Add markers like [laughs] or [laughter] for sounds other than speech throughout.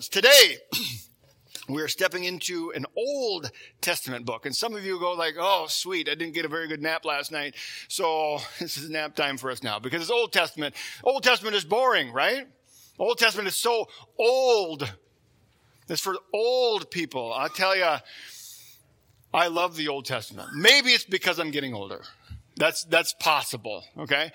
Today, [clears throat] we're stepping into an Old Testament book. And some of you go like, oh, sweet, I didn't get a very good nap last night. So [laughs] this is nap time for us now because it's Old Testament. Old Testament is boring, right? Old Testament is so old. It's for old people. I tell you, I love the Old Testament. Maybe it's because I'm getting older. That's, that's possible. Okay.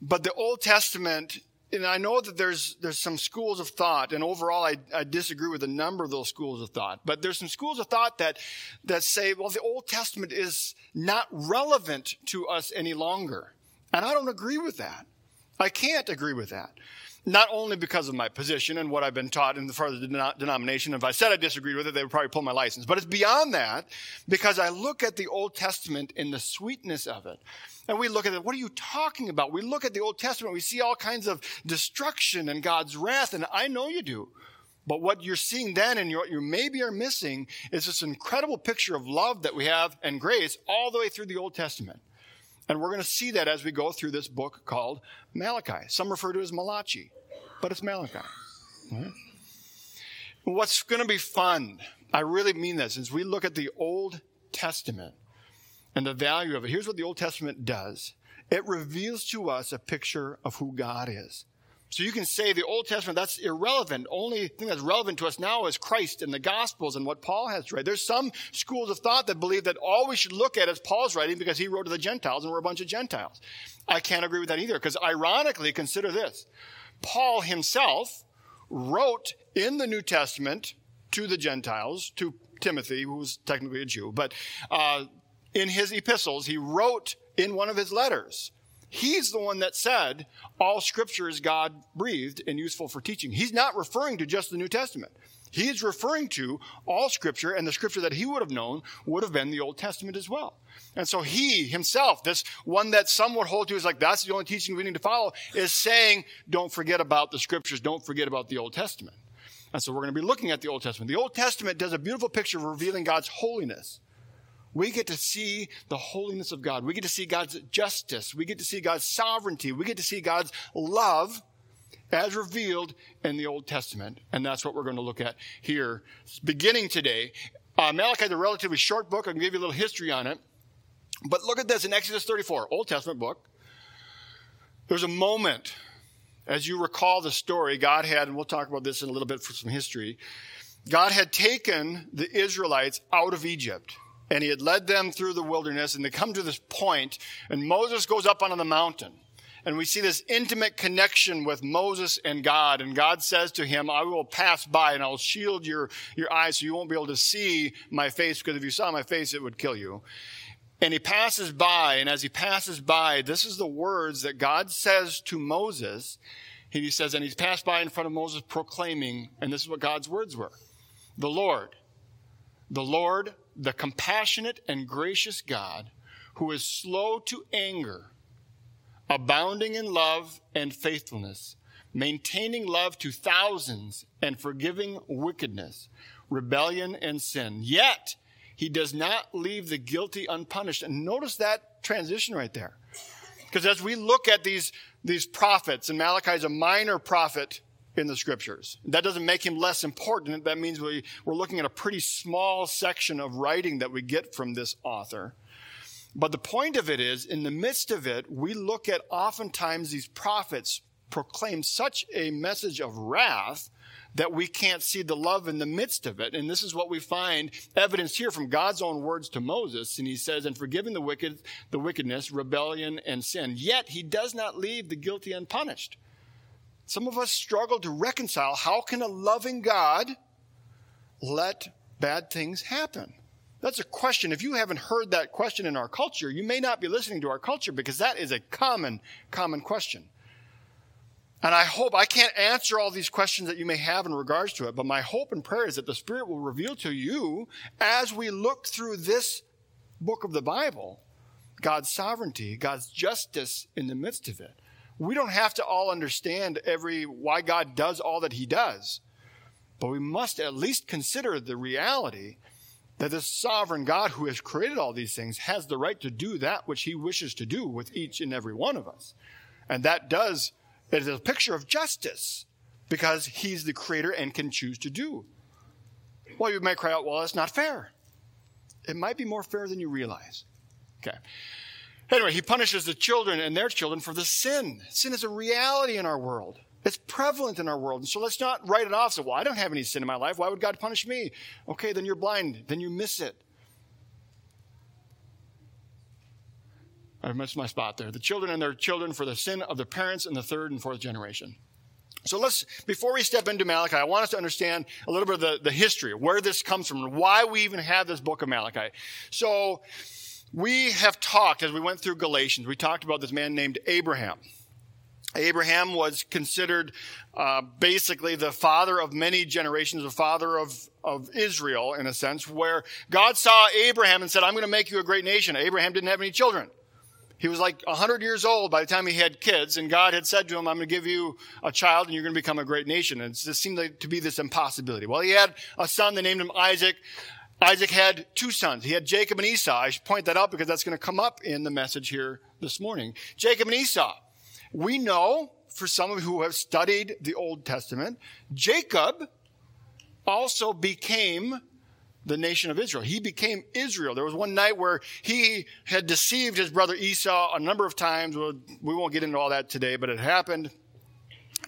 But the Old Testament and I know that there's there's some schools of thought, and overall, I, I disagree with a number of those schools of thought. But there's some schools of thought that that say, well, the Old Testament is not relevant to us any longer, and I don't agree with that. I can't agree with that. Not only because of my position and what I've been taught in the further denomination. If I said I disagreed with it, they would probably pull my license. But it's beyond that because I look at the Old Testament in the sweetness of it and we look at it, what are you talking about? We look at the Old Testament, we see all kinds of destruction and God's wrath, and I know you do. But what you're seeing then and what you maybe are missing is this incredible picture of love that we have and grace all the way through the Old Testament. And we're going to see that as we go through this book called Malachi. Some refer to it as Malachi, but it's Malachi. Right? What's going to be fun, I really mean this, as we look at the Old Testament, and the value of it. Here's what the Old Testament does it reveals to us a picture of who God is. So you can say the Old Testament, that's irrelevant. Only thing that's relevant to us now is Christ and the Gospels and what Paul has to write. There's some schools of thought that believe that all we should look at is Paul's writing because he wrote to the Gentiles and we're a bunch of Gentiles. I can't agree with that either because ironically, consider this. Paul himself wrote in the New Testament to the Gentiles, to Timothy, who was technically a Jew, but uh, in his epistles, he wrote in one of his letters. He's the one that said all scripture is God breathed and useful for teaching. He's not referring to just the New Testament. He's referring to all scripture, and the scripture that he would have known would have been the Old Testament as well. And so he himself, this one that some would hold to is like, that's the only teaching we need to follow, is saying, don't forget about the scriptures, don't forget about the Old Testament. And so we're going to be looking at the Old Testament. The Old Testament does a beautiful picture of revealing God's holiness. We get to see the holiness of God. We get to see God's justice. We get to see God's sovereignty. We get to see God's love as revealed in the Old Testament. And that's what we're going to look at here, beginning today. Uh, Malachi is a relatively short book. I can give you a little history on it. But look at this in Exodus 34, Old Testament book. There's a moment, as you recall the story, God had, and we'll talk about this in a little bit for some history, God had taken the Israelites out of Egypt and he had led them through the wilderness and they come to this point and Moses goes up onto the mountain and we see this intimate connection with Moses and God. And God says to him, I will pass by and I'll shield your, your eyes so you won't be able to see my face because if you saw my face, it would kill you. And he passes by. And as he passes by, this is the words that God says to Moses. He says, and he's passed by in front of Moses proclaiming, and this is what God's words were. The Lord, the Lord the compassionate and gracious God who is slow to anger, abounding in love and faithfulness, maintaining love to thousands and forgiving wickedness, rebellion, and sin. Yet, he does not leave the guilty unpunished. And notice that transition right there. Because as we look at these, these prophets, and Malachi is a minor prophet in the scriptures. That doesn't make him less important. That means we, we're looking at a pretty small section of writing that we get from this author. But the point of it is, in the midst of it, we look at oftentimes these prophets proclaim such a message of wrath that we can't see the love in the midst of it. And this is what we find evidence here from God's own words to Moses. And he says, and forgiving the wicked, the wickedness, rebellion, and sin. Yet he does not leave the guilty unpunished. Some of us struggle to reconcile how can a loving God let bad things happen? That's a question. If you haven't heard that question in our culture, you may not be listening to our culture because that is a common, common question. And I hope I can't answer all these questions that you may have in regards to it, but my hope and prayer is that the Spirit will reveal to you as we look through this book of the Bible God's sovereignty, God's justice in the midst of it we don't have to all understand every why God does all that he does. But we must at least consider the reality that this sovereign God who has created all these things has the right to do that which he wishes to do with each and every one of us. And that does, it is a picture of justice because he's the creator and can choose to do. Well, you might cry out, well, that's not fair. It might be more fair than you realize. Okay. Anyway, he punishes the children and their children for the sin. Sin is a reality in our world. It's prevalent in our world. And so let's not write it off. So, well, I don't have any sin in my life. Why would God punish me? Okay, then you're blind. Then you miss it. I missed my spot there. The children and their children for the sin of their parents in the third and fourth generation. So let's, before we step into Malachi, I want us to understand a little bit of the, the history, where this comes from, and why we even have this book of Malachi. So, we have talked, as we went through Galatians, we talked about this man named Abraham. Abraham was considered uh, basically the father of many generations, the father of, of Israel, in a sense, where God saw Abraham and said, I'm going to make you a great nation. Abraham didn't have any children. He was like 100 years old by the time he had kids, and God had said to him, I'm going to give you a child and you're going to become a great nation. And it just seemed like to be this impossibility. Well, he had a son, they named him Isaac. Isaac had two sons. He had Jacob and Esau. I should point that out because that's going to come up in the message here this morning. Jacob and Esau. We know, for some of you who have studied the Old Testament, Jacob also became the nation of Israel. He became Israel. There was one night where he had deceived his brother Esau a number of times. We won't get into all that today, but it happened.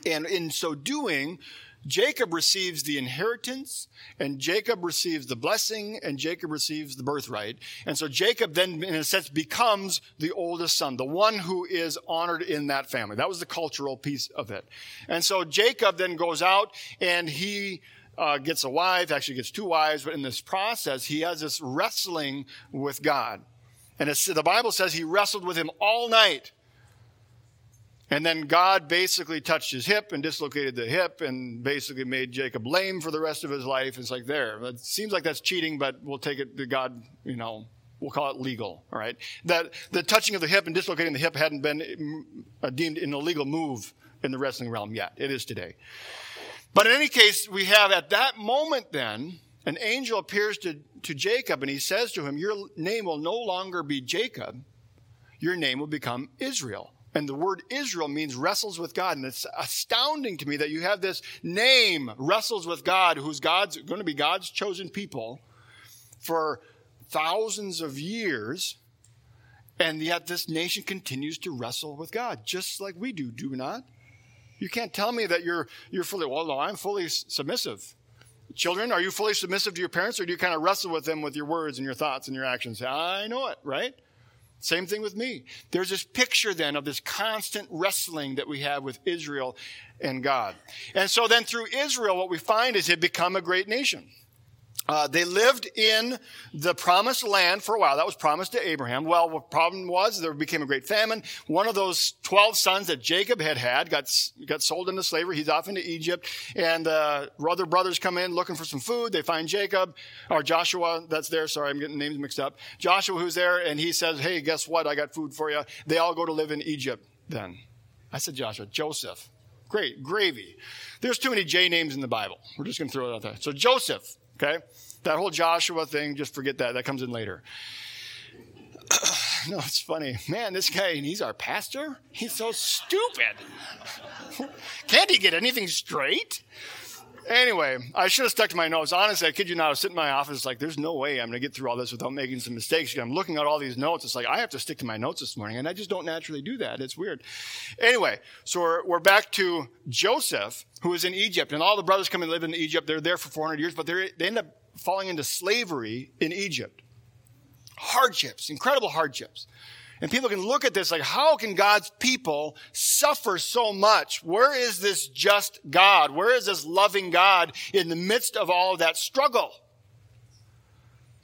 And in so doing, Jacob receives the inheritance, and Jacob receives the blessing, and Jacob receives the birthright. And so Jacob then, in a sense, becomes the oldest son, the one who is honored in that family. That was the cultural piece of it. And so Jacob then goes out and he uh, gets a wife, actually gets two wives, but in this process, he has this wrestling with God. And the Bible says he wrestled with him all night. And then God basically touched his hip and dislocated the hip and basically made Jacob lame for the rest of his life. It's like there. It seems like that's cheating, but we'll take it to God, you know, we'll call it legal, all right? That the touching of the hip and dislocating the hip hadn't been uh, deemed an illegal move in the wrestling realm yet. It is today. But in any case, we have at that moment then, an angel appears to, to Jacob and he says to him, Your name will no longer be Jacob, your name will become Israel. And the word Israel means wrestles with God. And it's astounding to me that you have this name, wrestles with God, who's God's going to be God's chosen people for thousands of years. And yet this nation continues to wrestle with God, just like we do, do we not? You can't tell me that you're, you're fully, well, no, I'm fully submissive. Children, are you fully submissive to your parents or do you kind of wrestle with them with your words and your thoughts and your actions? I know it, right? Same thing with me. There's this picture then of this constant wrestling that we have with Israel and God. And so then through Israel, what we find is it become a great nation. Uh, they lived in the promised land for a while. That was promised to Abraham. Well, the problem was there became a great famine. One of those 12 sons that Jacob had had got, got sold into slavery. He's off into Egypt. And uh, other brothers come in looking for some food. They find Jacob, or Joshua, that's there. Sorry, I'm getting names mixed up. Joshua, who's there, and he says, Hey, guess what? I got food for you. They all go to live in Egypt then. I said Joshua, Joseph. Great, gravy. There's too many J names in the Bible. We're just going to throw it out there. So Joseph, Okay? That whole Joshua thing, just forget that. That comes in later. [clears throat] no, it's funny. Man, this guy, and he's our pastor? He's so stupid. [laughs] Can't he get anything straight? Anyway, I should have stuck to my notes. Honestly, I kid you not, I was sitting in my office like, there's no way I'm going to get through all this without making some mistakes. I'm looking at all these notes. It's like, I have to stick to my notes this morning, and I just don't naturally do that. It's weird. Anyway, so we're, we're back to Joseph, who is in Egypt, and all the brothers come and live in Egypt. They're there for 400 years, but they end up falling into slavery in Egypt. Hardships, incredible hardships. And people can look at this like, how can God's people suffer so much? Where is this just God? Where is this loving God in the midst of all of that struggle?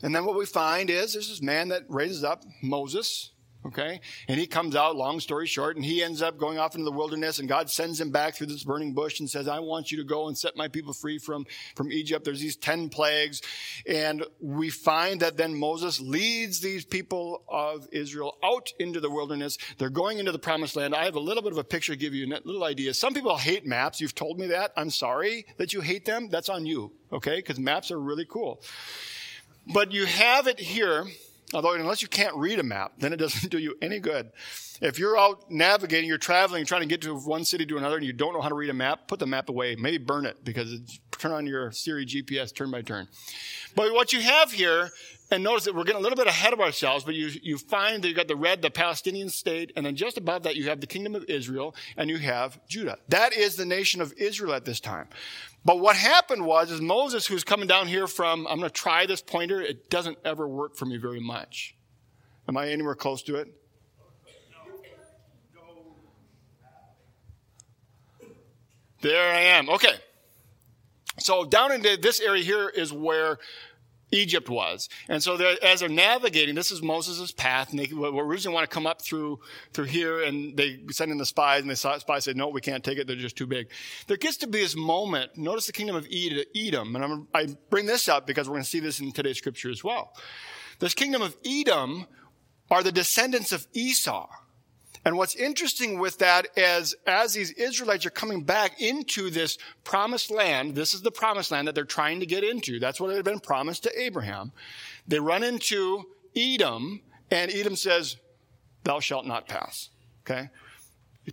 And then what we find is there's this man that raises up Moses, Okay? And he comes out, long story short, and he ends up going off into the wilderness, and God sends him back through this burning bush and says, I want you to go and set my people free from, from Egypt. There's these 10 plagues. And we find that then Moses leads these people of Israel out into the wilderness. They're going into the promised land. I have a little bit of a picture to give you a little idea. Some people hate maps. You've told me that. I'm sorry that you hate them. That's on you. Okay? Because maps are really cool. But you have it here Although, unless you can't read a map, then it doesn't [laughs] do you any good. If you're out navigating, you're traveling, trying to get to one city to another, and you don't know how to read a map, put the map away. Maybe burn it because turn on your Siri GPS turn by turn. But what you have here, and notice that we're getting a little bit ahead of ourselves, but you, you find that you've got the red, the Palestinian state, and then just above that you have the kingdom of Israel, and you have Judah. That is the nation of Israel at this time. But what happened was, is Moses, who's coming down here from, I'm going to try this pointer. It doesn't ever work for me very much. Am I anywhere close to it? There I am. Okay. So down into this area here is where Egypt was. And so they're, as they're navigating, this is Moses' path, and they originally want to come up through, through here, and they send in the spies, and they saw the spies say, no, we can't take it, they're just too big. There gets to be this moment, notice the kingdom of Edom, and I'm, I bring this up because we're going to see this in today's scripture as well. This kingdom of Edom are the descendants of Esau. And what's interesting with that is as these Israelites are coming back into this promised land, this is the promised land that they're trying to get into. That's what had been promised to Abraham. They run into Edom, and Edom says, Thou shalt not pass. Okay?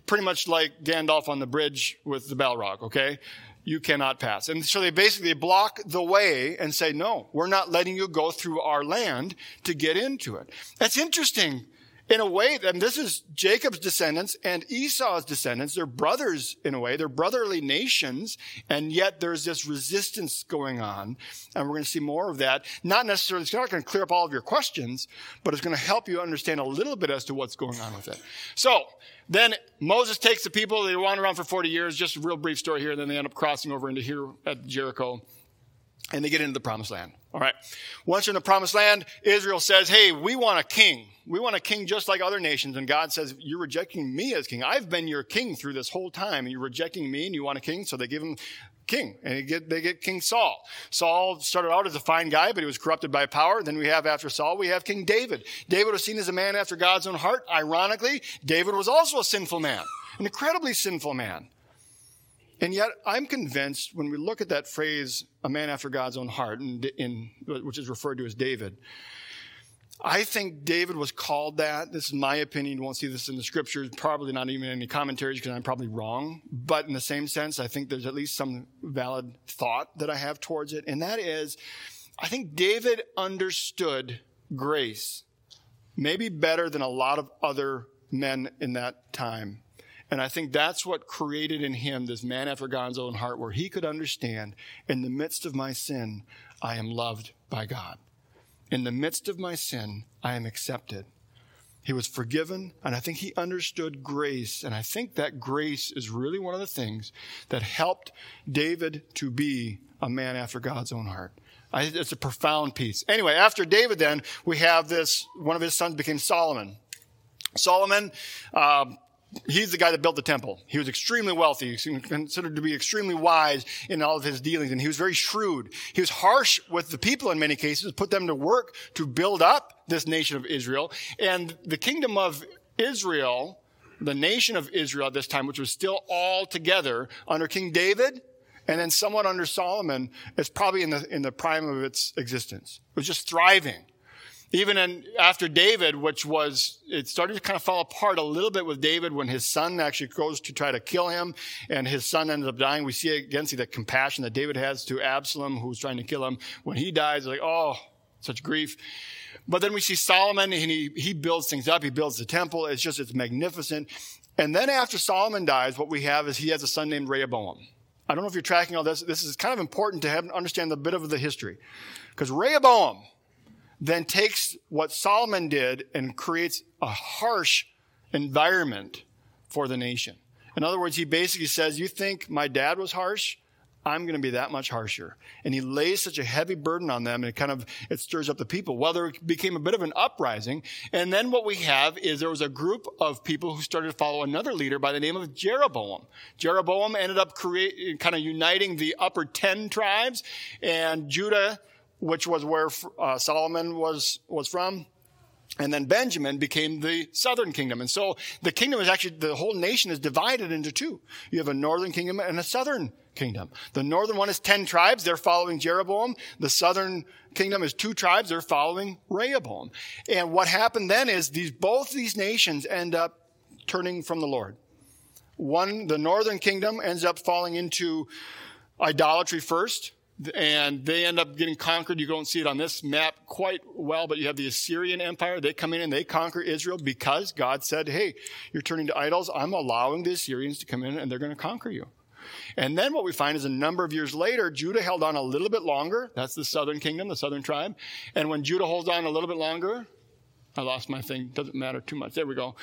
Pretty much like Gandalf on the bridge with the Balrog, okay? You cannot pass. And so they basically block the way and say, No, we're not letting you go through our land to get into it. That's interesting in a way, and this is Jacob's descendants and Esau's descendants. They're brothers in a way. They're brotherly nations. And yet there's this resistance going on. And we're going to see more of that. Not necessarily, it's not going to clear up all of your questions, but it's going to help you understand a little bit as to what's going on with it. So then Moses takes the people. They wander around for 40 years. Just a real brief story here. And then they end up crossing over into here at Jericho and they get into the promised land. All right. Once in the promised land, Israel says, Hey, we want a king. We want a king just like other nations. And God says, You're rejecting me as king. I've been your king through this whole time. And you're rejecting me and you want a king. So they give him king and they get, they get King Saul. Saul started out as a fine guy, but he was corrupted by power. Then we have after Saul, we have King David. David was seen as a man after God's own heart. Ironically, David was also a sinful man, an incredibly sinful man. And yet, I'm convinced when we look at that phrase, a man after God's own heart, in, in, which is referred to as David, I think David was called that. This is my opinion. You won't see this in the scriptures, probably not even in any commentaries because I'm probably wrong. But in the same sense, I think there's at least some valid thought that I have towards it. And that is, I think David understood grace maybe better than a lot of other men in that time. And I think that's what created in him this man after God's own heart, where he could understand in the midst of my sin, I am loved by God. In the midst of my sin, I am accepted. He was forgiven, and I think he understood grace. And I think that grace is really one of the things that helped David to be a man after God's own heart. I, it's a profound piece. Anyway, after David, then, we have this, one of his sons became Solomon. Solomon, um, He's the guy that built the temple. He was extremely wealthy. He was considered to be extremely wise in all of his dealings, and he was very shrewd. He was harsh with the people in many cases, put them to work to build up this nation of Israel. And the kingdom of Israel, the nation of Israel at this time, which was still all together under King David and then somewhat under Solomon, is probably in the, in the prime of its existence. It was just thriving. Even in, after David, which was, it started to kind of fall apart a little bit with David when his son actually goes to try to kill him and his son ends up dying. We see again, see the compassion that David has to Absalom, who's trying to kill him. When he dies, like, oh, such grief. But then we see Solomon and he, he builds things up. He builds the temple. It's just, it's magnificent. And then after Solomon dies, what we have is he has a son named Rehoboam. I don't know if you're tracking all this. This is kind of important to have, understand a bit of the history. Because Rehoboam, then takes what Solomon did and creates a harsh environment for the nation. In other words, he basically says, You think my dad was harsh? I'm going to be that much harsher. And he lays such a heavy burden on them and it kind of, it stirs up the people. Well, there became a bit of an uprising. And then what we have is there was a group of people who started to follow another leader by the name of Jeroboam. Jeroboam ended up creating, kind of uniting the upper 10 tribes and Judah which was where uh, Solomon was, was from. And then Benjamin became the southern kingdom. And so the kingdom is actually, the whole nation is divided into two. You have a northern kingdom and a southern kingdom. The northern one is 10 tribes. They're following Jeroboam. The southern kingdom is two tribes. They're following Rehoboam. And what happened then is these, both these nations end up turning from the Lord. One, the northern kingdom ends up falling into idolatry first and they end up getting conquered. You don't see it on this map quite well, but you have the Assyrian Empire. They come in and they conquer Israel because God said, Hey, you're turning to idols. I'm allowing the Assyrians to come in and they're going to conquer you. And then what we find is a number of years later, Judah held on a little bit longer. That's the southern kingdom, the southern tribe. And when Judah holds on a little bit longer, I lost my thing. Doesn't matter too much. There we go.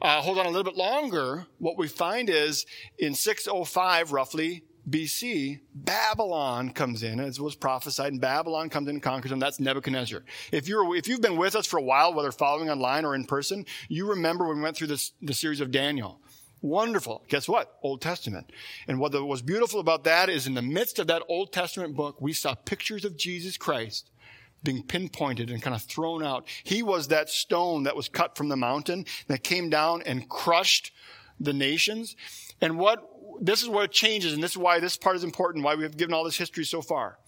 Uh, hold on a little bit longer. What we find is in 605, roughly, BC, Babylon comes in, as was prophesied, and Babylon comes in and conquers them. That's Nebuchadnezzar. If you're, if you've been with us for a while, whether following online or in person, you remember when we went through this, the series of Daniel. Wonderful. Guess what? Old Testament. And what was beautiful about that is in the midst of that Old Testament book, we saw pictures of Jesus Christ being pinpointed and kind of thrown out. He was that stone that was cut from the mountain that came down and crushed the nations. And what this is where it changes, and this is why this part is important, why we have given all this history so far.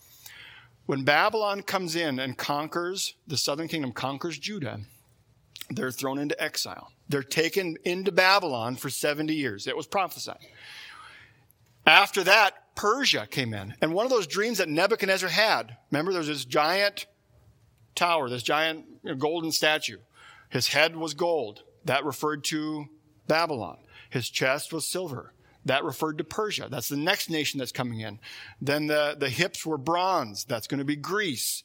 When Babylon comes in and conquers, the southern kingdom conquers Judah, they're thrown into exile. They're taken into Babylon for 70 years. It was prophesied. After that, Persia came in. And one of those dreams that Nebuchadnezzar had, remember, there's this giant tower, this giant golden statue. His head was gold. That referred to Babylon. His chest was silver. That referred to Persia. That's the next nation that's coming in. Then the, the hips were bronze. That's going to be Greece.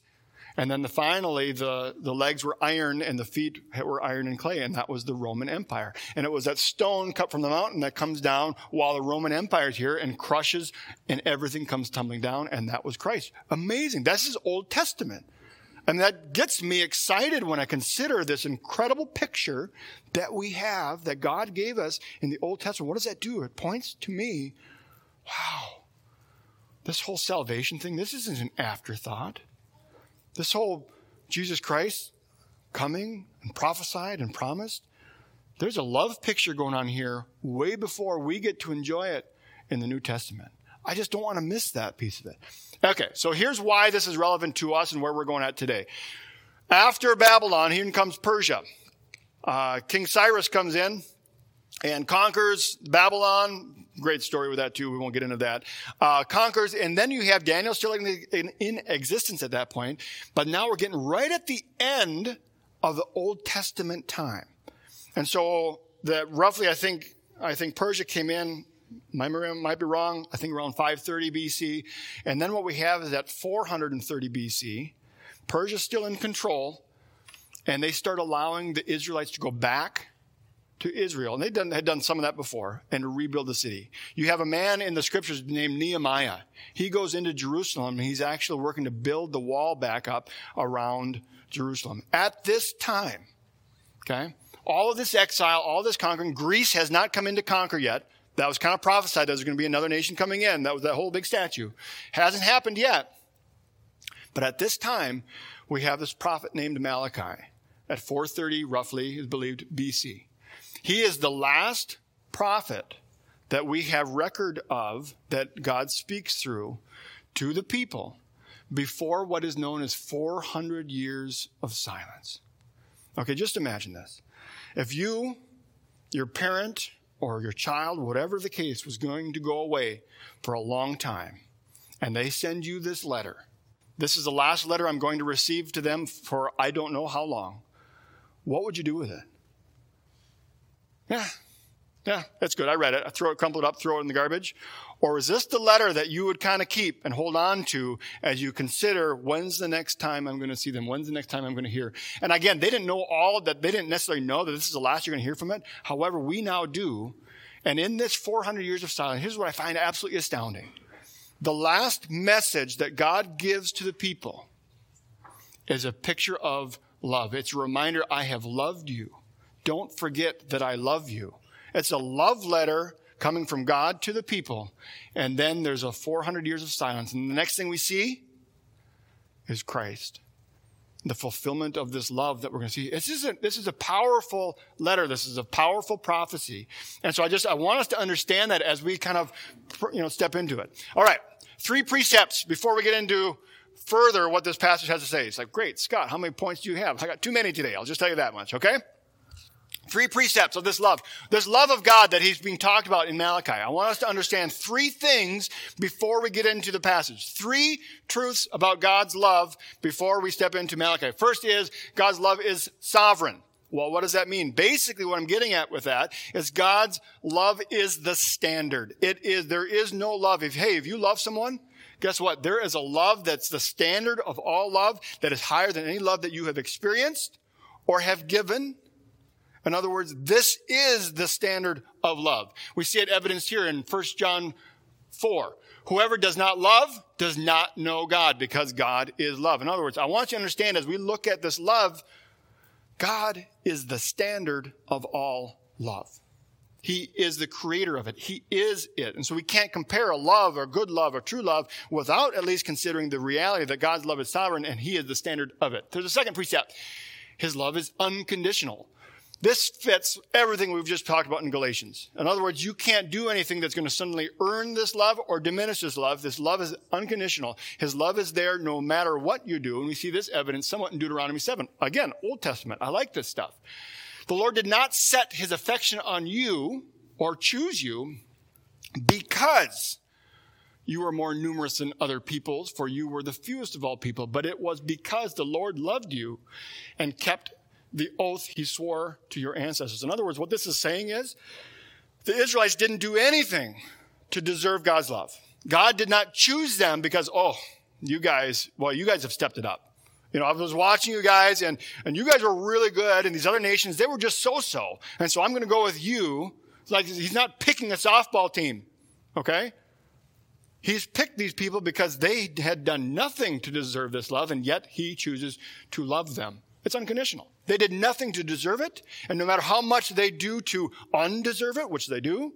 And then the, finally, the, the legs were iron and the feet were iron and clay, and that was the Roman Empire. And it was that stone cut from the mountain that comes down while the Roman Empire is here and crushes, and everything comes tumbling down, and that was Christ. Amazing. This is Old Testament. And that gets me excited when I consider this incredible picture that we have, that God gave us in the Old Testament. What does that do? It points to me, wow, this whole salvation thing, this isn't an afterthought. This whole Jesus Christ coming and prophesied and promised, there's a love picture going on here way before we get to enjoy it in the New Testament. I just don't want to miss that piece of it. Okay, so here's why this is relevant to us and where we're going at today. After Babylon, here comes Persia. Uh, King Cyrus comes in and conquers Babylon. Great story with that too. We won't get into that. Uh, conquers, and then you have Daniel still in, in, in existence at that point. But now we're getting right at the end of the Old Testament time, and so that roughly, I think, I think Persia came in my memory might be wrong. I think around 530 BC. And then what we have is at 430 BC, Persia's still in control, and they start allowing the Israelites to go back to Israel. And they done, had done some of that before and to rebuild the city. You have a man in the scriptures named Nehemiah. He goes into Jerusalem and he's actually working to build the wall back up around Jerusalem. At this time, okay, all of this exile, all this conquering, Greece has not come in to conquer yet. That was kind of prophesied that there's going to be another nation coming in. That was that whole big statue. Hasn't happened yet. But at this time, we have this prophet named Malachi at 430 roughly is believed BC. He is the last prophet that we have record of that God speaks through to the people before what is known as 400 years of silence. Okay, just imagine this. If you, your parent, or your child, whatever the case, was going to go away for a long time, and they send you this letter. This is the last letter I'm going to receive to them for I don't know how long. What would you do with it? Yeah, yeah, that's good. I read it. I throw it, crumple it up, throw it in the garbage. Or is this the letter that you would kind of keep and hold on to as you consider when's the next time I'm going to see them? When's the next time I'm going to hear? And again, they didn't know all that. They didn't necessarily know that this is the last you're going to hear from it. However, we now do. And in this 400 years of silence, here's what I find absolutely astounding. The last message that God gives to the people is a picture of love. It's a reminder, I have loved you. Don't forget that I love you. It's a love letter coming from God to the people. And then there's a 400 years of silence. And the next thing we see is Christ. the fulfillment of this love that we're going to see. This is a, this is a powerful letter. This is a powerful prophecy. And so I just, I want us to understand that as we kind of, you know, step into it. All right. Three precepts before we get into further what this passage has to say. It's like, great, Scott, how many points do you have? I got too many today. I'll just tell you that much. Okay. Three precepts of this love. This love of God that he's being talked about in Malachi. I want us to understand three things before we get into the passage. Three truths about God's love before we step into Malachi. First is God's love is sovereign. Well, what does that mean? Basically, what I'm getting at with that is God's love is the standard. It is, there is no love. If, hey, if you love someone, guess what? There is a love that's the standard of all love that is higher than any love that you have experienced or have given in other words, this is the standard of love. We see it evidenced here in 1 John 4. Whoever does not love does not know God because God is love. In other words, I want you to understand as we look at this love, God is the standard of all love. He is the creator of it. He is it. And so we can't compare a love or good love or true love without at least considering the reality that God's love is sovereign and He is the standard of it. There's a second precept. His love is unconditional. This fits everything we've just talked about in Galatians. In other words, you can't do anything that's going to suddenly earn this love or diminish this love. This love is unconditional. His love is there no matter what you do. And we see this evidence somewhat in Deuteronomy 7. Again, Old Testament. I like this stuff. The Lord did not set his affection on you or choose you because you were more numerous than other peoples, for you were the fewest of all people, but it was because the Lord loved you and kept the oath he swore to your ancestors. In other words, what this is saying is the Israelites didn't do anything to deserve God's love. God did not choose them because, oh, you guys, well, you guys have stepped it up. You know, I was watching you guys and, and you guys were really good and these other nations, they were just so-so. And so I'm going to go with you. Like he's not picking a softball team. Okay? He's picked these people because they had done nothing to deserve this love and yet he chooses to love them. It's unconditional. They did nothing to deserve it. And no matter how much they do to undeserve it, which they do,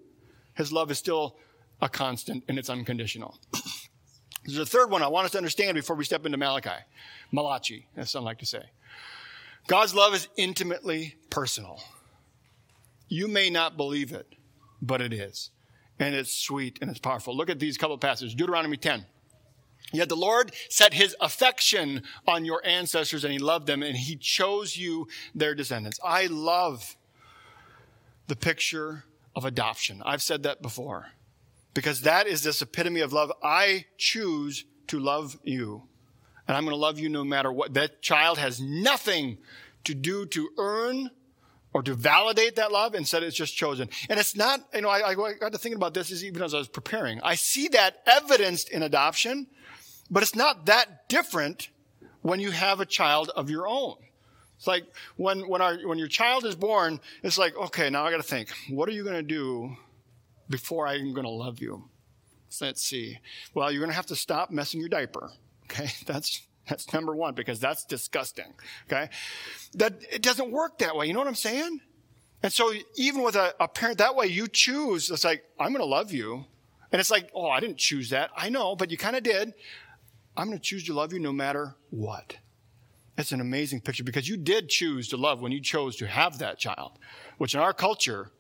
his love is still a constant and it's unconditional. [clears throat] There's a third one I want us to understand before we step into Malachi. Malachi, as some like to say. God's love is intimately personal. You may not believe it, but it is. And it's sweet and it's powerful. Look at these couple passages. Deuteronomy 10. Yet the Lord set his affection on your ancestors and he loved them and he chose you, their descendants. I love the picture of adoption. I've said that before because that is this epitome of love. I choose to love you and I'm going to love you no matter what. That child has nothing to do to earn or to validate that love. Instead, it's just chosen. And it's not, you know, I, I got to thinking about this even as I was preparing. I see that evidenced in adoption but it's not that different when you have a child of your own. It's like when, when, our, when your child is born, it's like, okay, now I got to think, what are you going to do before I'm going to love you? Let's see. Well, you're going to have to stop messing your diaper. Okay. [laughs] That's, that's number one because that's disgusting. Okay. That it doesn't work that way. You know what I'm saying? And so even with a, a parent that way, you choose, it's like, I'm going to love you. And it's like, oh, I didn't choose that. I know, but you kind of did. I'm going to choose to love you no matter what. It's an amazing picture because you did choose to love when you chose to have that child, which in our culture,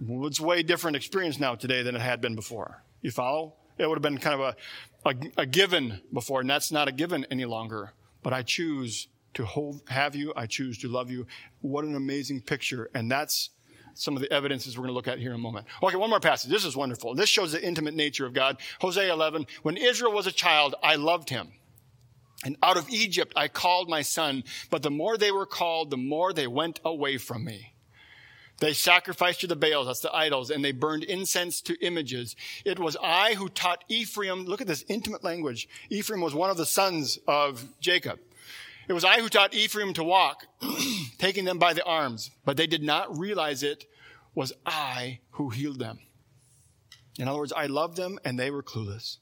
it's way different experience now today than it had been before. You follow? It would have been kind of a, a, a given before, and that's not a given any longer. But I choose to hold, have you. I choose to love you. What an amazing picture. And that's some of the evidences we're going to look at here in a moment. Okay, one more passage. This is wonderful. This shows the intimate nature of God. Hosea 11. When Israel was a child, I loved him. And out of Egypt I called my son, but the more they were called, the more they went away from me. They sacrificed to the Baals, that's the idols, and they burned incense to images. It was I who taught Ephraim, look at this intimate language. Ephraim was one of the sons of Jacob. It was I who taught Ephraim to walk, [clears throat] taking them by the arms, but they did not realize it was I who healed them. In other words, I loved them and they were clueless.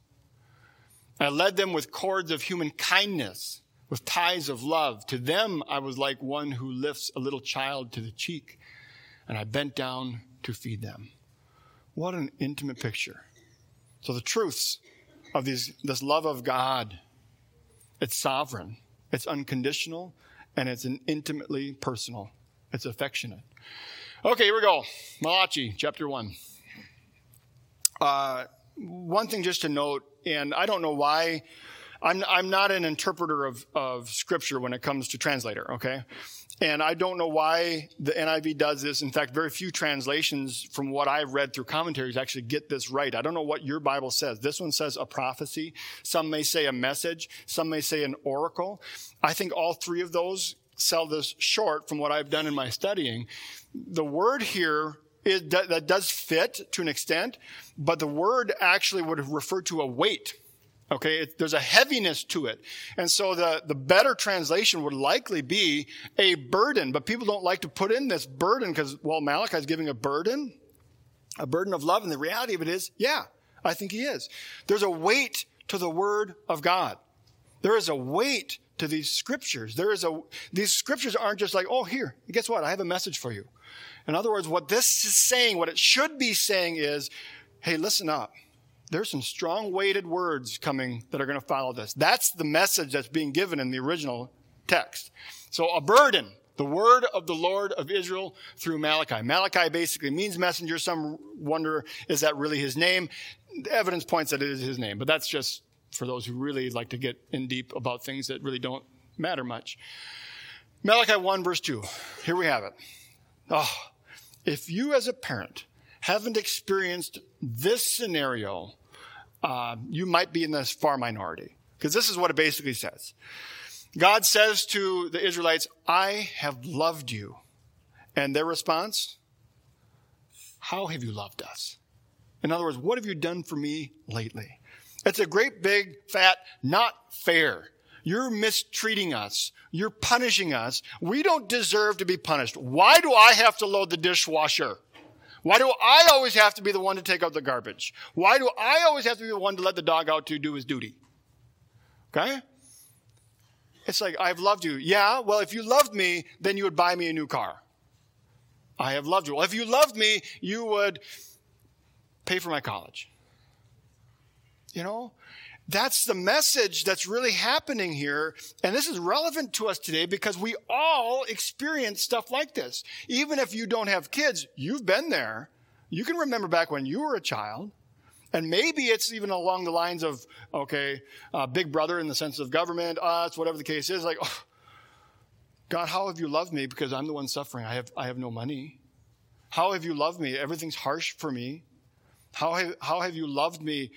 I led them with cords of human kindness, with ties of love. To them, I was like one who lifts a little child to the cheek, and I bent down to feed them. What an intimate picture. So the truths of these, this love of God, it's sovereign. it's unconditional, and it's an intimately personal. It's affectionate. Okay, here we go. Malachi, chapter 1. Uh, one thing just to note, and I don't know why, I'm, I'm not an interpreter of, of scripture when it comes to translator, okay? And I don't know why the NIV does this. In fact, very few translations from what I've read through commentaries actually get this right. I don't know what your Bible says. This one says a prophecy. Some may say a message. Some may say an oracle. I think all three of those sell this short from what I've done in my studying. The word here is, that does fit to an extent, but the word actually would refer to a weight. Okay, it, there's a heaviness to it. And so the, the better translation would likely be a burden, but people don't like to put in this burden because, well, Malachi is giving a burden, a burden of love. And the reality of it is, yeah, I think he is. There's a weight to the word of God. There is a weight to these scriptures. There is a, these scriptures aren't just like, oh, here, guess what? I have a message for you. In other words, what this is saying, what it should be saying is, hey, listen up there's some strong weighted words coming that are going to follow this. That's the message that's being given in the original text. So a burden, the word of the Lord of Israel through Malachi. Malachi basically means messenger. Some wonder, is that really his name? The evidence points that it is his name, but that's just for those who really like to get in deep about things that really don't matter much. Malachi 1 verse 2. Here we have it. Oh, if you as a parent haven't experienced this scenario, uh, you might be in this far minority. Because this is what it basically says God says to the Israelites, I have loved you. And their response, How have you loved us? In other words, what have you done for me lately? It's a great big fat not fair. You're mistreating us. You're punishing us. We don't deserve to be punished. Why do I have to load the dishwasher? Why do I always have to be the one to take out the garbage? Why do I always have to be the one to let the dog out to do his duty? Okay? It's like, I've loved you. Yeah, well, if you loved me, then you would buy me a new car. I have loved you. Well, if you loved me, you would pay for my college. You know? That's the message that's really happening here. And this is relevant to us today because we all experience stuff like this. Even if you don't have kids, you've been there. You can remember back when you were a child. And maybe it's even along the lines of, okay, uh, big brother in the sense of government, us, whatever the case is. Like, oh, God, how have you loved me? Because I'm the one suffering. I have, I have no money. How have you loved me? Everything's harsh for me. How have, how have you loved me?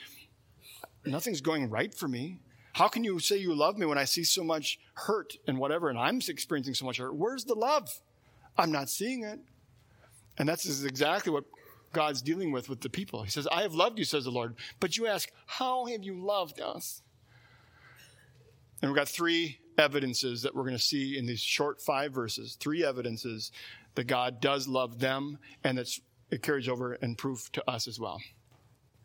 Nothing's going right for me. How can you say you love me when I see so much hurt and whatever, and I'm experiencing so much hurt? Where's the love? I'm not seeing it. And that's exactly what God's dealing with with the people. He says, I have loved you, says the Lord. But you ask, How have you loved us? And we've got three evidences that we're going to see in these short five verses. Three evidences that God does love them and that's it carries over and proof to us as well.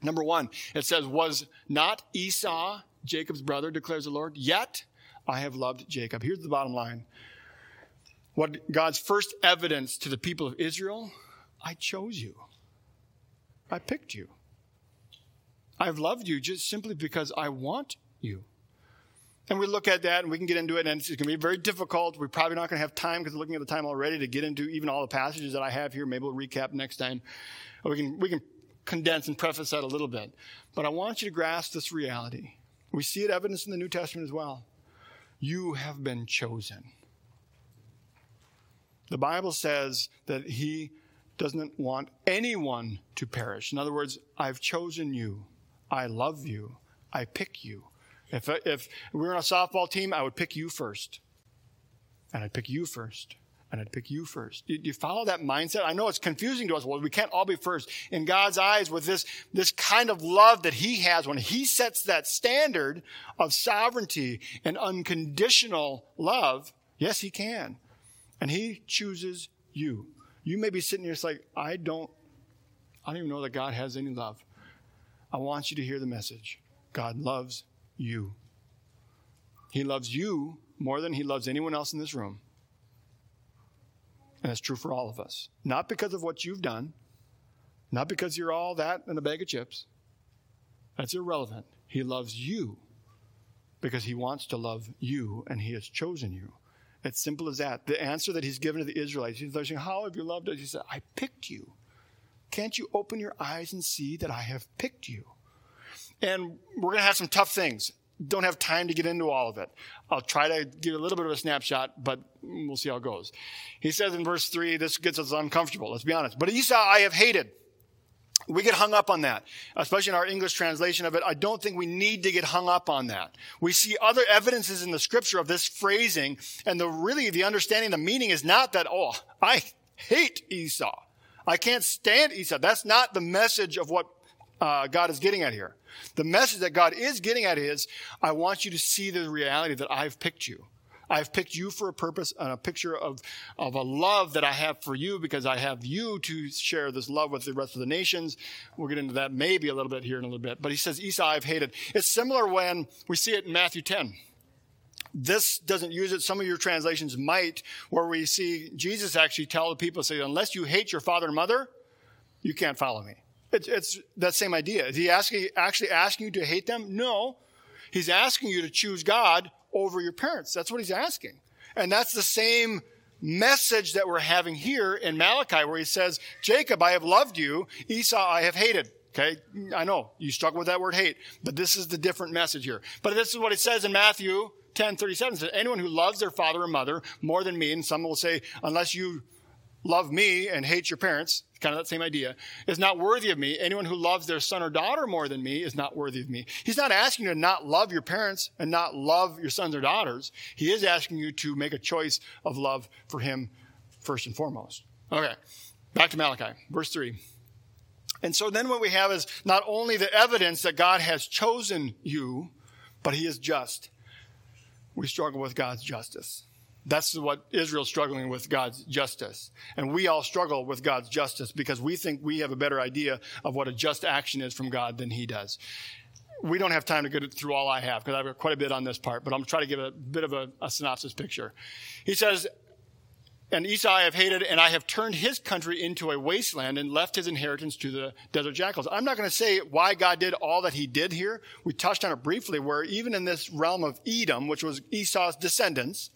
Number one, it says, Was not Esau Jacob's brother, declares the Lord? Yet I have loved Jacob. Here's the bottom line. What God's first evidence to the people of Israel I chose you, I picked you. I've loved you just simply because I want you. And we look at that and we can get into it, and it's going to be very difficult. We're probably not going to have time because we're looking at the time already to get into even all the passages that I have here. Maybe we'll recap next time. We can, we can condense and preface that a little bit. But I want you to grasp this reality. We see it evidenced in the New Testament as well. You have been chosen. The Bible says that He doesn't want anyone to perish. In other words, I've chosen you. I love you. I pick you. If, if we were on a softball team, I would pick you first. And I'd pick you first and I'd pick you first. Do you follow that mindset? I know it's confusing to us. Well, we can't all be first. In God's eyes, with this, this kind of love that He has, when He sets that standard of sovereignty and unconditional love, yes, He can. And He chooses you. You may be sitting here, it's like, I don't, I don't even know that God has any love. I want you to hear the message. God loves you. He loves you more than He loves anyone else in this room. And that's true for all of us. Not because of what you've done, not because you're all that and a bag of chips. That's irrelevant. He loves you because he wants to love you and he has chosen you. It's simple as that. The answer that he's given to the Israelites, he's saying, How have you loved us? He said, I picked you. Can't you open your eyes and see that I have picked you? And we're going to have some tough things. Don't have time to get into all of it. I'll try to give a little bit of a snapshot, but we'll see how it goes. He says in verse 3, this gets us uncomfortable, let's be honest. But Esau I have hated. We get hung up on that, especially in our English translation of it. I don't think we need to get hung up on that. We see other evidences in the scripture of this phrasing, and the really the understanding, the meaning is not that, oh, I hate Esau. I can't stand Esau. That's not the message of what uh, God is getting at here. The message that God is getting at is, I want you to see the reality that I've picked you. I've picked you for a purpose and a picture of, of a love that I have for you because I have you to share this love with the rest of the nations. We'll get into that maybe a little bit here in a little bit. But he says, Esau I've hated. It's similar when we see it in Matthew 10. This doesn't use it. Some of your translations might, where we see Jesus actually tell the people, say, unless you hate your father and mother, you can't follow me. It's, it's that same idea. Is he asking, actually asking you to hate them? No. He's asking you to choose God over your parents. That's what he's asking. And that's the same message that we're having here in Malachi, where he says, Jacob, I have loved you. Esau, I have hated. Okay. I know you struggle with that word hate, but this is the different message here. But this is what it says in Matthew 10 37. It says, anyone who loves their father or mother more than me, and some will say, unless you love me and hate your parents, kind of that same idea, is not worthy of me. Anyone who loves their son or daughter more than me is not worthy of me. He's not asking you to not love your parents and not love your sons or daughters. He is asking you to make a choice of love for him first and foremost. Okay, back to Malachi, verse 3. And so then what we have is not only the evidence that God has chosen you, but he is just. We struggle with God's justice. That's what Israel's struggling with God's justice. And we all struggle with God's justice because we think we have a better idea of what a just action is from God than he does. We don't have time to go through all I have because I've got quite a bit on this part, but I'm trying to give a bit of a, a synopsis picture. He says, and Esau I have hated, and I have turned his country into a wasteland and left his inheritance to the desert jackals. I'm not going to say why God did all that he did here. We touched on it briefly, where even in this realm of Edom, which was Esau's descendants,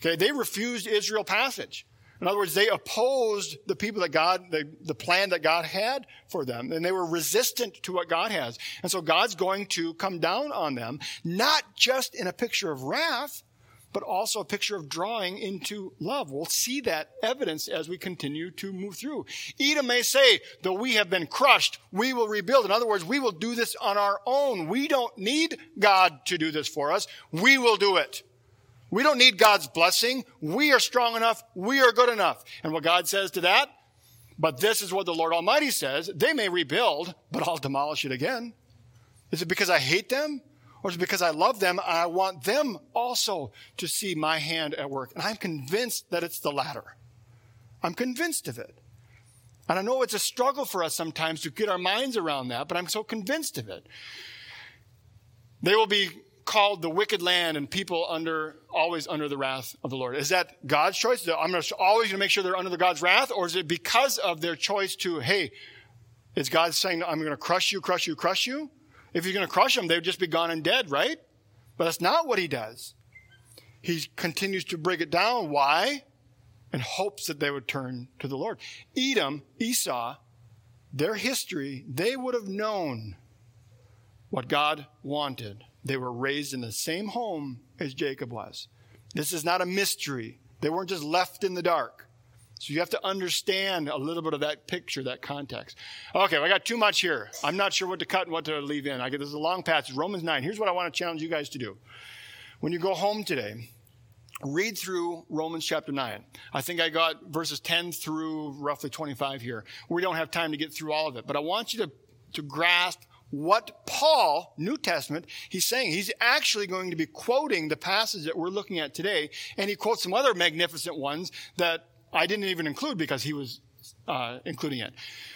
Okay, they refused Israel passage. In other words, they opposed the people that God, the, the plan that God had for them, and they were resistant to what God has. And so God's going to come down on them, not just in a picture of wrath, but also a picture of drawing into love. We'll see that evidence as we continue to move through. Edom may say, though we have been crushed, we will rebuild. In other words, we will do this on our own. We don't need God to do this for us. We will do it. We don't need God's blessing. We are strong enough. We are good enough. And what God says to that? But this is what the Lord Almighty says. They may rebuild, but I'll demolish it again. Is it because I hate them? Or is it because I love them and I want them also to see my hand at work? And I'm convinced that it's the latter. I'm convinced of it. And I know it's a struggle for us sometimes to get our minds around that, but I'm so convinced of it. They will be called the wicked land and people under always under the wrath of the Lord? Is that God's choice? I'm always going to make sure they're under the God's wrath, or is it because of their choice to, hey, is God saying, I'm going to crush you, crush you, crush you? If he's going to crush them, they'd just be gone and dead, right? But that's not what he does. He continues to bring it down. Why? In hopes that they would turn to the Lord. Edom, Esau, their history, they would have known what God wanted they were raised in the same home as Jacob was. This is not a mystery. They weren't just left in the dark. So you have to understand a little bit of that picture, that context. Okay, well, I got too much here. I'm not sure what to cut and what to leave in. I get this is a long passage. Romans 9. Here's what I want to challenge you guys to do. When you go home today, read through Romans chapter 9. I think I got verses 10 through roughly 25 here. We don't have time to get through all of it, but I want you to, to grasp what Paul, New Testament, he's saying. He's actually going to be quoting the passage that we're looking at today, and he quotes some other magnificent ones that I didn't even include because he was uh, including it.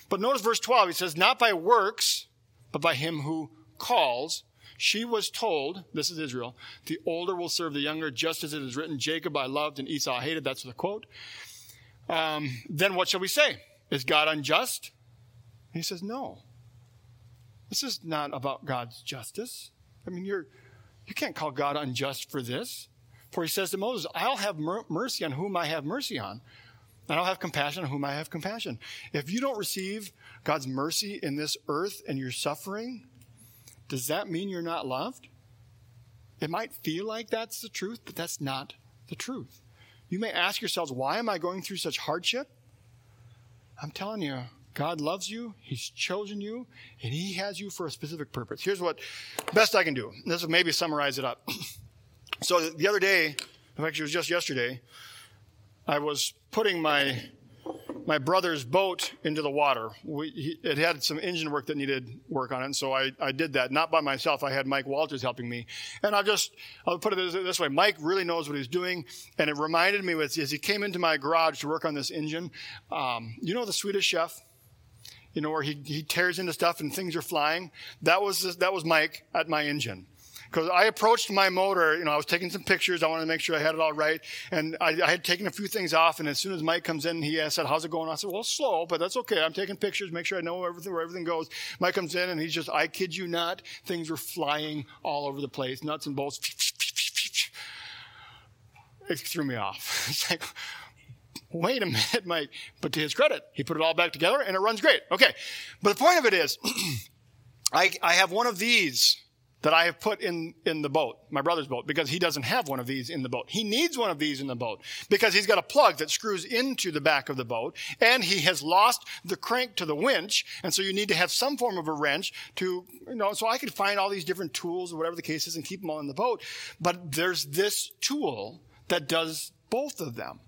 But notice verse 12, he says, Not by works, but by him who calls. She was told, this is Israel, the older will serve the younger, just as it is written, Jacob I loved and Esau I hated. That's the quote. Um, then what shall we say? Is God unjust? He says, No. This is not about God's justice. I mean, you're, You can't call God unjust for this. For he says to Moses, I'll have mer- mercy on whom I have mercy on, and I'll have compassion on whom I have compassion. If you don't receive God's mercy in this earth and you're suffering, does that mean you're not loved? It might feel like that's the truth, but that's not the truth. You may ask yourselves, why am I going through such hardship? I'm telling you, God loves you, He's chosen you, and He has you for a specific purpose. Here's what best I can do. This will maybe summarize it up. [clears throat] so the other day, in fact, it was just yesterday, I was putting my my brother's boat into the water. We, he, it had some engine work that needed work on it, and so I, I did that. Not by myself. I had Mike Walters helping me. And I'll just, I'll put it this, way. Mike really knows what he's doing, and it reminded me as he came into my garage to work on this engine, um, you know the Swedish chef? You know, where he, he tears into stuff and things are flying? That was, that was Mike at my engine because I approached my motor, you know, I was taking some pictures. I wanted to make sure I had it all right. And I, I, had taken a few things off. And as soon as Mike comes in, he said, how's it going? I said, well, slow, but that's okay. I'm taking pictures, make sure I know everything, where everything goes. Mike comes in and he's just, I kid you not, things were flying all over the place, nuts and bolts. It threw me off. [laughs] It's like, wait a [laughs] minute, Mike. But to his credit, he put it all back together and it runs great. Okay. But the point of it is, [clears throat] I, I have one of these that I have put in, in the boat, my brother's boat, because he doesn't have one of these in the boat. He needs one of these in the boat because he's got a plug that screws into the back of the boat and he has lost the crank to the winch. And so you need to have some form of a wrench to, you know, so I could find all these different tools or whatever the case is and keep them all in the boat. But there's this tool that does both of them.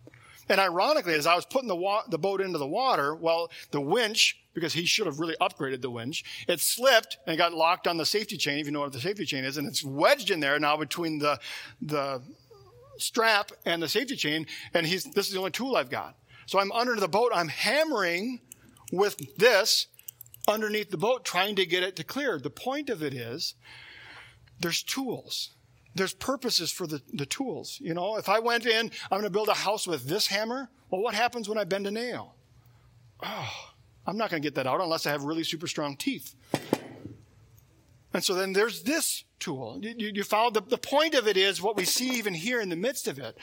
And ironically, as I was putting the, wa- the boat into the water, well, the winch, because he should have really upgraded the winch, it slipped and got locked on the safety chain, if you know what the safety chain is, and it's wedged in there now between the, the strap and the safety chain, and he's, this is the only tool I've got. So I'm under the boat, I'm hammering with this underneath the boat, trying to get it to clear. The point of it is, there's tools there's purposes for the, the tools. You know, if I went in, I'm going to build a house with this hammer. Well, what happens when I bend a nail? Oh, I'm not going to get that out unless I have really super strong teeth. And so then there's this tool. You, you follow the, the point of it is what we see even here in the midst of it.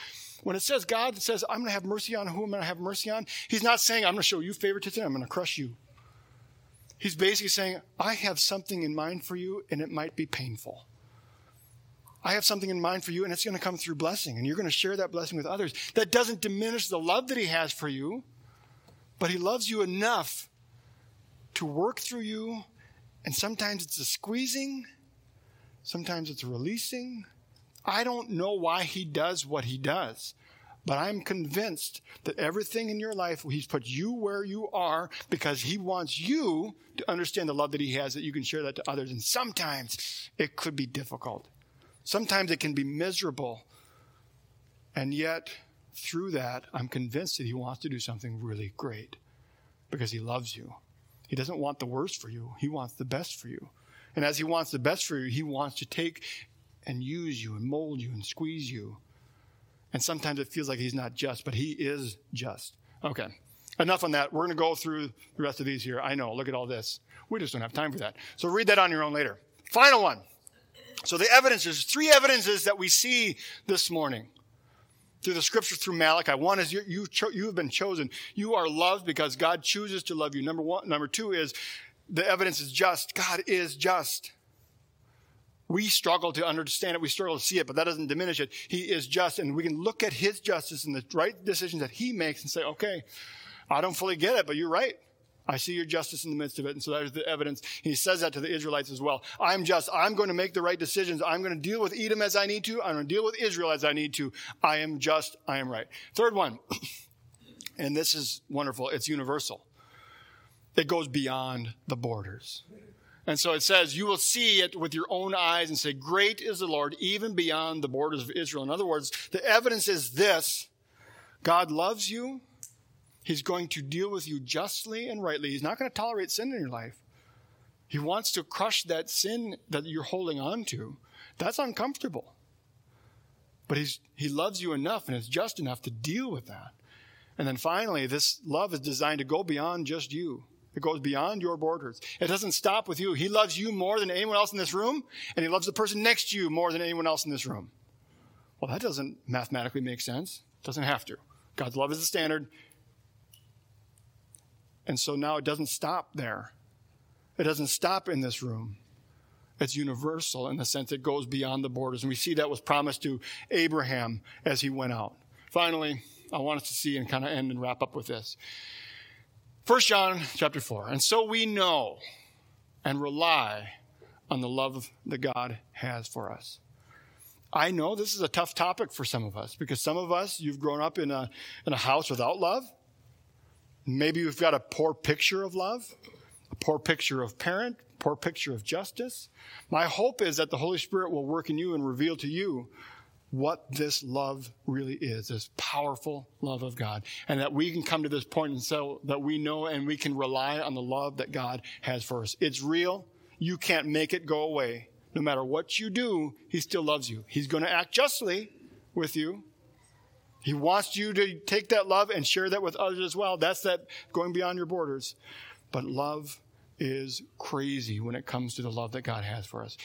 When it says God says, I'm going to have mercy on whom I'm going to have mercy on, he's not saying, I'm going to show you favoritism, I'm going to crush you. He's basically saying, I have something in mind for you, and it might be painful. I have something in mind for you, and it's going to come through blessing, and you're going to share that blessing with others. That doesn't diminish the love that He has for you, but He loves you enough to work through you, and sometimes it's a squeezing, sometimes it's a releasing. I don't know why He does what He does. But I'm convinced that everything in your life, He's put you where you are because He wants you to understand the love that He has, that you can share that to others. And sometimes it could be difficult. Sometimes it can be miserable. And yet, through that, I'm convinced that He wants to do something really great because He loves you. He doesn't want the worst for you, He wants the best for you. And as He wants the best for you, He wants to take and use you and mold you and squeeze you. And sometimes it feels like He's not just, but He is just. Okay. Enough on that. We're going to go through the rest of these here. I know. Look at all this. We just don't have time for that. So read that on your own later. Final one. So the evidence, evidences, three evidences that we see this morning through the scripture through Malachi. One is you, you, cho- you have been chosen. You are loved because God chooses to love you. Number one, number two is the evidence is just. God is just. We struggle to understand it. We struggle to see it, but that doesn't diminish it. He is just, and we can look at his justice and the right decisions that he makes and say, okay, I don't fully get it, but you're right. I see your justice in the midst of it. And so that is the evidence. He says that to the Israelites as well. I'm just. I'm going to make the right decisions. I'm going to deal with Edom as I need to. I'm going to deal with Israel as I need to. I am just. I am right. Third one, [clears throat] and this is wonderful. It's universal. It goes beyond the borders. And so it says, you will see it with your own eyes and say, great is the Lord, even beyond the borders of Israel. In other words, the evidence is this. God loves you. He's going to deal with you justly and rightly. He's not going to tolerate sin in your life. He wants to crush that sin that you're holding on to. That's uncomfortable. But he's, he loves you enough and is just enough to deal with that. And then finally, this love is designed to go beyond just you. It goes beyond your borders. It doesn't stop with you. He loves you more than anyone else in this room, and he loves the person next to you more than anyone else in this room. Well, that doesn't mathematically make sense. It doesn't have to. God's love is the standard. And so now it doesn't stop there. It doesn't stop in this room. It's universal in the sense it goes beyond the borders. And we see that was promised to Abraham as he went out. Finally, I want us to see and kind of end and wrap up with this. 1 John chapter 4. And so we know and rely on the love that God has for us. I know this is a tough topic for some of us because some of us, you've grown up in a, in a house without love. Maybe we've got a poor picture of love, a poor picture of parent, poor picture of justice. My hope is that the Holy Spirit will work in you and reveal to you what this love really is, this powerful love of God. And that we can come to this point and so that we know and we can rely on the love that God has for us. It's real. You can't make it go away. No matter what you do, He still loves you. He's going to act justly with you. He wants you to take that love and share that with others as well. That's that going beyond your borders. But love is crazy when it comes to the love that God has for us.